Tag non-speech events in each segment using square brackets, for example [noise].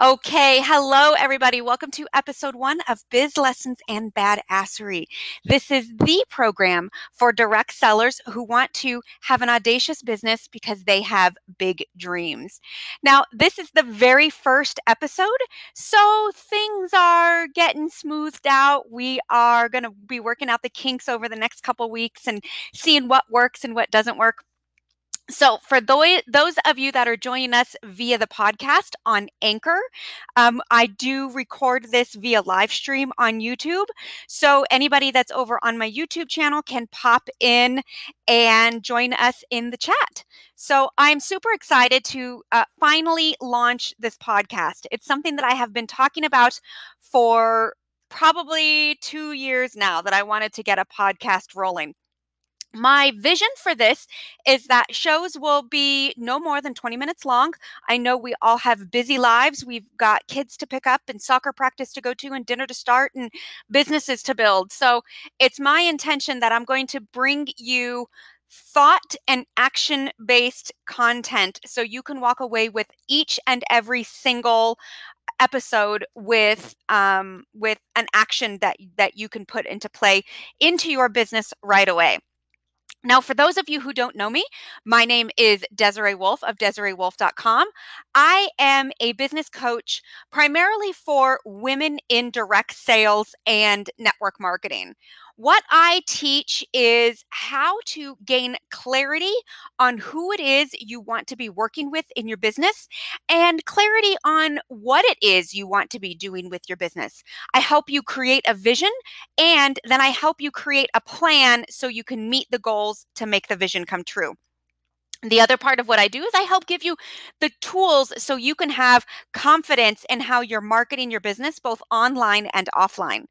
Okay, hello everybody. Welcome to episode one of Biz Lessons and Badassery. This is the program for direct sellers who want to have an audacious business because they have big dreams. Now, this is the very first episode, so things are getting smoothed out. We are going to be working out the kinks over the next couple weeks and seeing what works and what doesn't work. So, for those of you that are joining us via the podcast on Anchor, um, I do record this via live stream on YouTube. So, anybody that's over on my YouTube channel can pop in and join us in the chat. So, I'm super excited to uh, finally launch this podcast. It's something that I have been talking about for probably two years now that I wanted to get a podcast rolling my vision for this is that shows will be no more than 20 minutes long. I know we all have busy lives. We've got kids to pick up and soccer practice to go to and dinner to start and businesses to build. So it's my intention that I'm going to bring you thought and action based content so you can walk away with each and every single episode with um, with an action that that you can put into play into your business right away. Now, for those of you who don't know me, my name is Desiree Wolf of DesireeWolf.com. I am a business coach primarily for women in direct sales and network marketing. What I teach is how to gain clarity on who it is you want to be working with in your business and clarity on what it is you want to be doing with your business. I help you create a vision and then I help you create a plan so you can meet the goals to make the vision come true. The other part of what I do is I help give you the tools so you can have confidence in how you're marketing your business, both online and offline.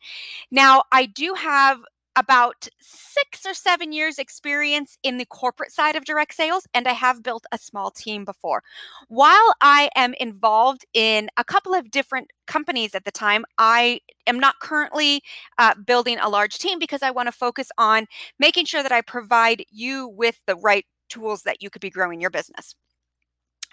Now, I do have about six or seven years experience in the corporate side of direct sales and i have built a small team before. While i am involved in a couple of different companies at the time i am not currently uh, building a large team because i want to focus on making sure that i provide you with the right tools that you could be growing your business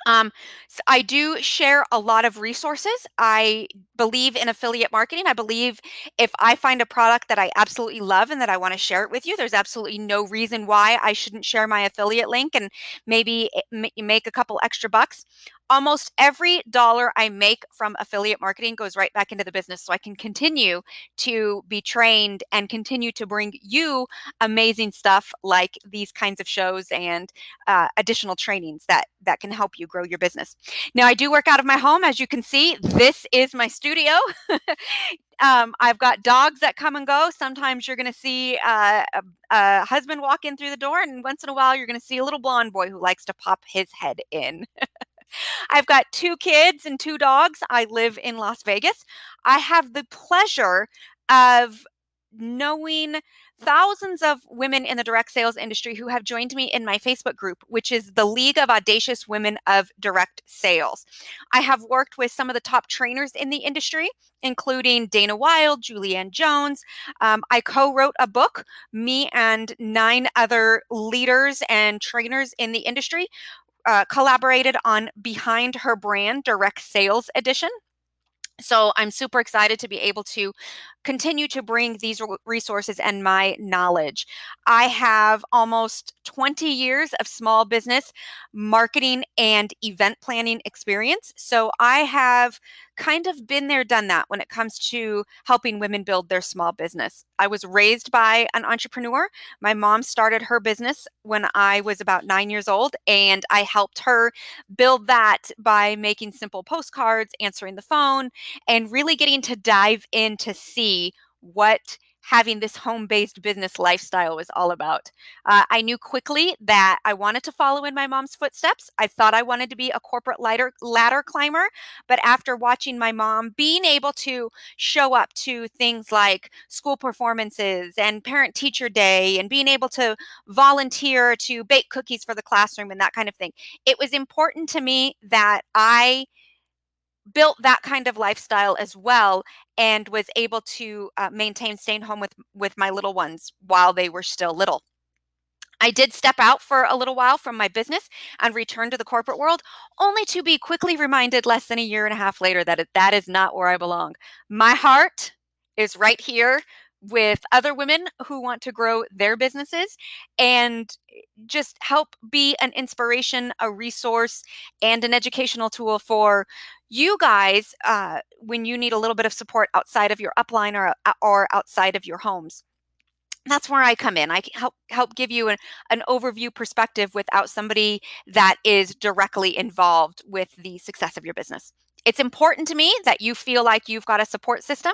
um, so I do share a lot of resources. I believe in affiliate marketing. I believe if I find a product that I absolutely love and that I want to share it with you, there's absolutely no reason why I shouldn't share my affiliate link and maybe make a couple extra bucks almost every dollar I make from affiliate marketing goes right back into the business so I can continue to be trained and continue to bring you amazing stuff like these kinds of shows and uh, additional trainings that that can help you grow your business. Now I do work out of my home as you can see. This is my studio. [laughs] um, I've got dogs that come and go. Sometimes you're going to see uh, a, a, husband walk in through the door, and once in a while, you're going to see a little blonde boy who likes to pop his head in. [laughs] I've got two kids and two dogs. I live in Las Vegas. I have the pleasure of knowing thousands of women in the direct sales industry who have joined me in my Facebook group, which is the League of Audacious Women of Direct Sales. I have worked with some of the top trainers in the industry, including Dana Wilde, Julianne Jones. Um, I co wrote a book, me and nine other leaders and trainers in the industry uh, collaborated on Behind Her Brand Direct Sales Edition. So I'm super excited to be able to continue to bring these resources and my knowledge. I have almost 20 years of small business marketing and event planning experience. So I have kind of been there, done that when it comes to helping women build their small business. I was raised by an entrepreneur. My mom started her business when I was about nine years old, and I helped her build that by making simple postcards, answering the phone, and really getting to dive in to see what having this home based business lifestyle was all about. Uh, I knew quickly that I wanted to follow in my mom's footsteps. I thought I wanted to be a corporate ladder, ladder climber, but after watching my mom being able to show up to things like school performances and parent teacher day and being able to volunteer to bake cookies for the classroom and that kind of thing, it was important to me that I built that kind of lifestyle as well and was able to uh, maintain staying home with with my little ones while they were still little I did step out for a little while from my business and return to the corporate world, only to be quickly reminded less than a year and a half later that it, that is not where I belong. My heart is right here with other women who want to grow their businesses and just help be an inspiration, a resource, and an educational tool for you guys uh, when you need a little bit of support outside of your upline or, uh, or outside of your homes that's where I come in. I help help give you an, an overview perspective without somebody that is directly involved with the success of your business. It's important to me that you feel like you've got a support system,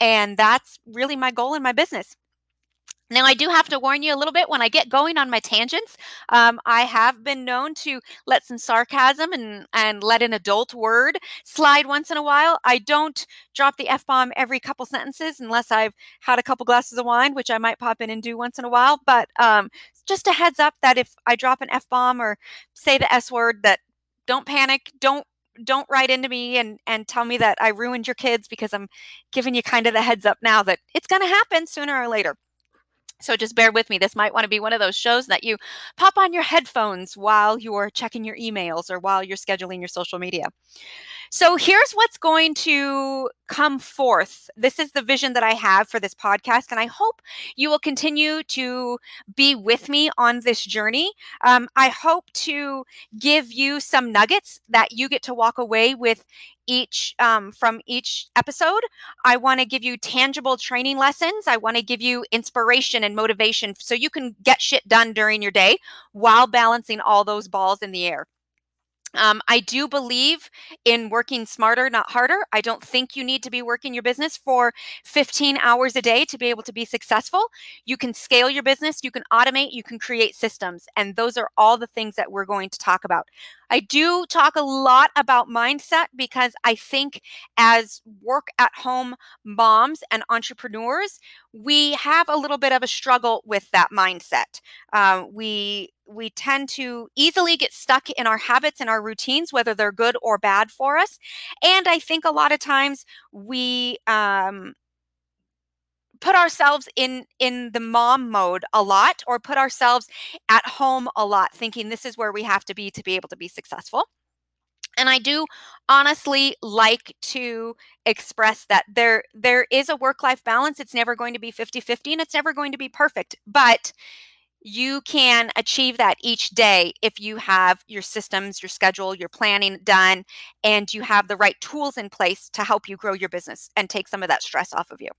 and that's really my goal in my business. Now, I do have to warn you a little bit when I get going on my tangents. Um, I have been known to let some sarcasm and, and let an adult word slide once in a while. I don't drop the F bomb every couple sentences unless I've had a couple glasses of wine, which I might pop in and do once in a while. But um, just a heads up that if I drop an F bomb or say the S word, that don't panic, don't don't write into me and and tell me that I ruined your kids because I'm giving you kind of the heads up now that it's going to happen sooner or later. So just bear with me. This might want to be one of those shows that you pop on your headphones while you're checking your emails or while you're scheduling your social media. So here's what's going to come forth. This is the vision that I have for this podcast, and I hope you will continue to be with me on this journey. Um, I hope to give you some nuggets that you get to walk away with each um, from each episode. I want to give you tangible training lessons. I want to give you inspiration and motivation so you can get shit done during your day while balancing all those balls in the air. Um, I do believe in working smarter, not harder. I don't think you need to be working your business for 15 hours a day to be able to be successful. You can scale your business, you can automate, you can create systems. And those are all the things that we're going to talk about. I do talk a lot about mindset because I think as work at home moms and entrepreneurs, we have a little bit of a struggle with that mindset. Uh, we we tend to easily get stuck in our habits and our routines, whether they're good or bad for us. And I think a lot of times we um, put ourselves in in the mom mode a lot or put ourselves at home a lot thinking this is where we have to be to be able to be successful and i do honestly like to express that there there is a work life balance it's never going to be 50-50 and it's never going to be perfect but you can achieve that each day if you have your systems, your schedule, your planning done, and you have the right tools in place to help you grow your business and take some of that stress off of you.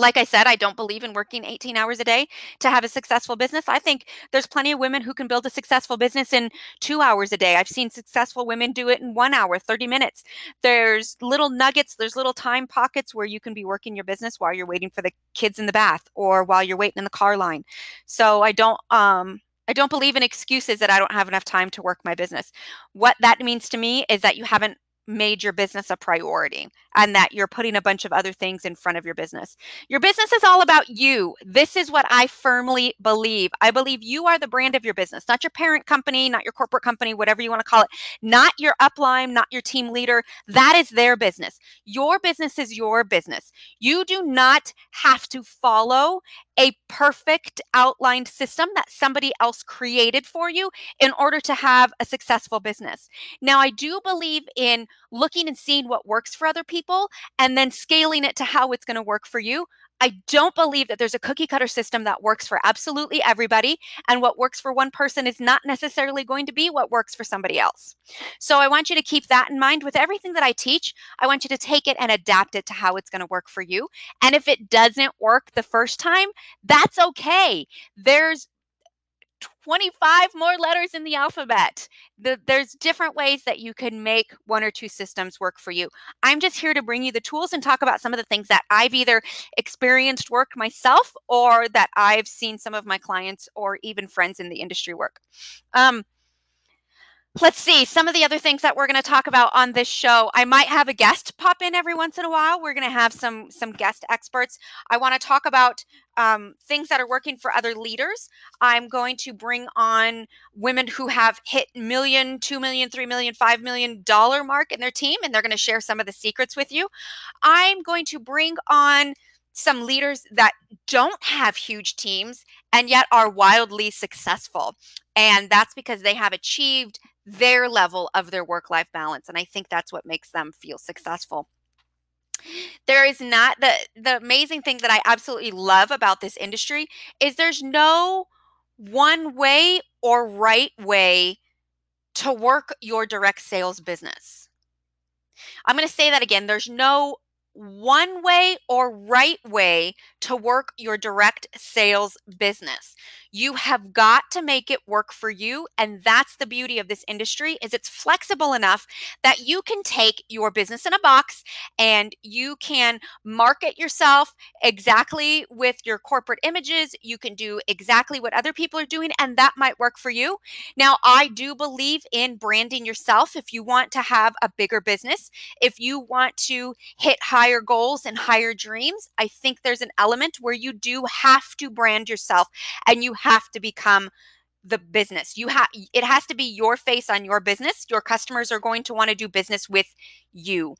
Like I said, I don't believe in working 18 hours a day to have a successful business. I think there's plenty of women who can build a successful business in two hours a day. I've seen successful women do it in one hour, 30 minutes. There's little nuggets, there's little time pockets where you can be working your business while you're waiting for the kids in the bath or while you're waiting in the car line. So I don't, um, I don't believe in excuses that I don't have enough time to work my business. What that means to me is that you haven't made your business a priority and mm-hmm. that you're putting a bunch of other things in front of your business. Your business is all about you. This is what I firmly believe. I believe you are the brand of your business, not your parent company, not your corporate company, whatever you want to call it, not your upline, not your team leader. That is their business. Your business is your business. You do not have to follow a perfect outlined system that somebody else created for you in order to have a successful business. Now, I do believe in looking and seeing what works for other people and then scaling it to how it's going to work for you. I don't believe that there's a cookie cutter system that works for absolutely everybody. And what works for one person is not necessarily going to be what works for somebody else. So I want you to keep that in mind with everything that I teach. I want you to take it and adapt it to how it's going to work for you. And if it doesn't work the first time, that's okay. There's 25 more letters in the alphabet. The, there's different ways that you can make one or two systems work for you. I'm just here to bring you the tools and talk about some of the things that I've either experienced work myself or that I've seen some of my clients or even friends in the industry work. Um, let's see some of the other things that we're going to talk about on this show. I might have a guest pop in every once in a while. We're going to have some some guest experts. I want to talk about um, things that are working for other leaders. I'm going to bring on women who have hit million two million three million five million dollar mark in their team and they're going to share some of the secrets with you. I'm going to bring on some leaders that don't have huge teams and yet are wildly successful. And that's because they have achieved their level of their work life balance. And I think that's what makes them feel successful. There is not the the amazing thing that I absolutely love about this industry is there's no one way or right way to work your direct sales business. I'm going to say that again. There's no one way or right way to work your direct sales business. You have got to make it work for you and that's the beauty of this industry is it's flexible enough that you can take your business in a box and you can market yourself exactly with your corporate images. You can do exactly what other people are doing and that might work for you. Now, I do believe in branding yourself if you want to have a bigger business, if you want to hit high higher goals and higher dreams, I think there's an element where you do have to brand yourself and you have to become the business. You have it has to be your face on your business. Your customers are going to want to do business with you.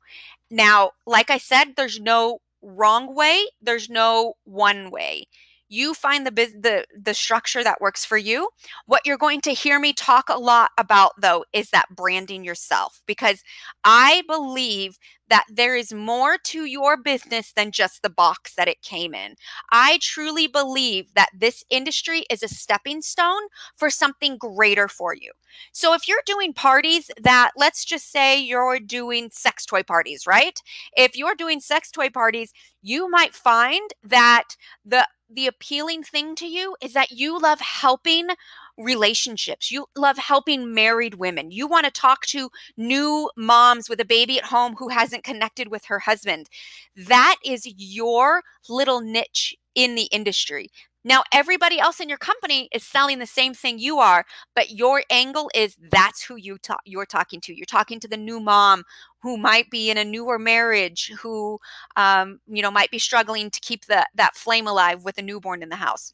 Now, like I said, there's no wrong way, there's no one way you find the the the structure that works for you what you're going to hear me talk a lot about though is that branding yourself because i believe that there is more to your business than just the box that it came in. I truly believe that this industry is a stepping stone for something greater for you. So if you're doing parties that, let's just say you're doing sex toy parties, right? If you're doing sex toy parties, you might find that the the appealing thing to you is that you love helping relationships. You love helping married women. You want to talk to new moms with a baby at home who hasn't connected with her husband. That is your little niche in the industry. Now, everybody else in your company is selling the same thing you are, but your angle is that's who you talk, you're talking to. You're talking to the new mom who might be in a newer marriage, who um, you know might be struggling to keep the, that flame alive with a newborn in the house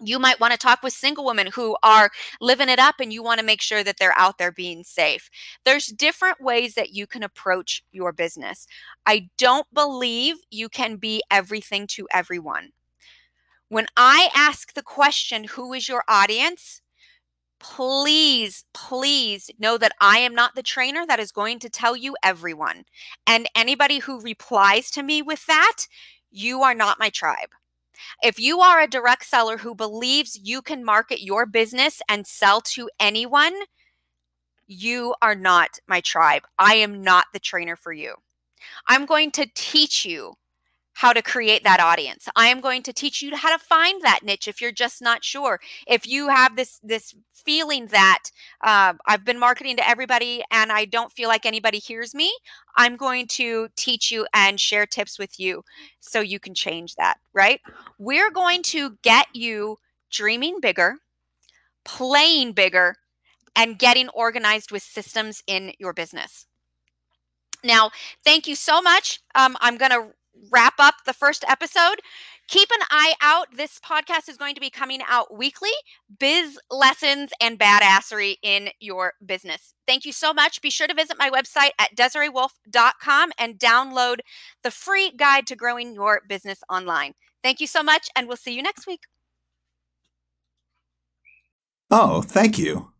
you might want to talk with single women who are living it up and you want to make sure that they're out there being safe. There's different ways that you can approach your business. I don't believe you can be everything to everyone. When I ask the question, who is your audience? Please, please know that I am not the trainer that is going to tell you everyone. And anybody who replies to me with that, you are not my tribe. If you are a direct seller who believes you can market your business and sell to anyone, you are not my tribe. I am not the trainer for you. I'm going to teach you how to create that audience. I am going to teach you how to find that niche if you're just not sure. If you have this this feeling that uh, I've been marketing to everybody and I don't feel like anybody hears me, I'm going to teach you and share tips with you so you can change that. Right? We're going to get you dreaming bigger, playing bigger, and getting organized with systems in your business. Now, thank you so much. Um, I'm going to wrap up the first episode. Keep an eye out. This podcast is going to be coming out weekly biz lessons and badassery in your business. Thank you so much. Be sure to visit my website at DesireeWolf.com and download the free guide to growing your business online. Thank you so much, and we'll see you next week. Oh, thank you.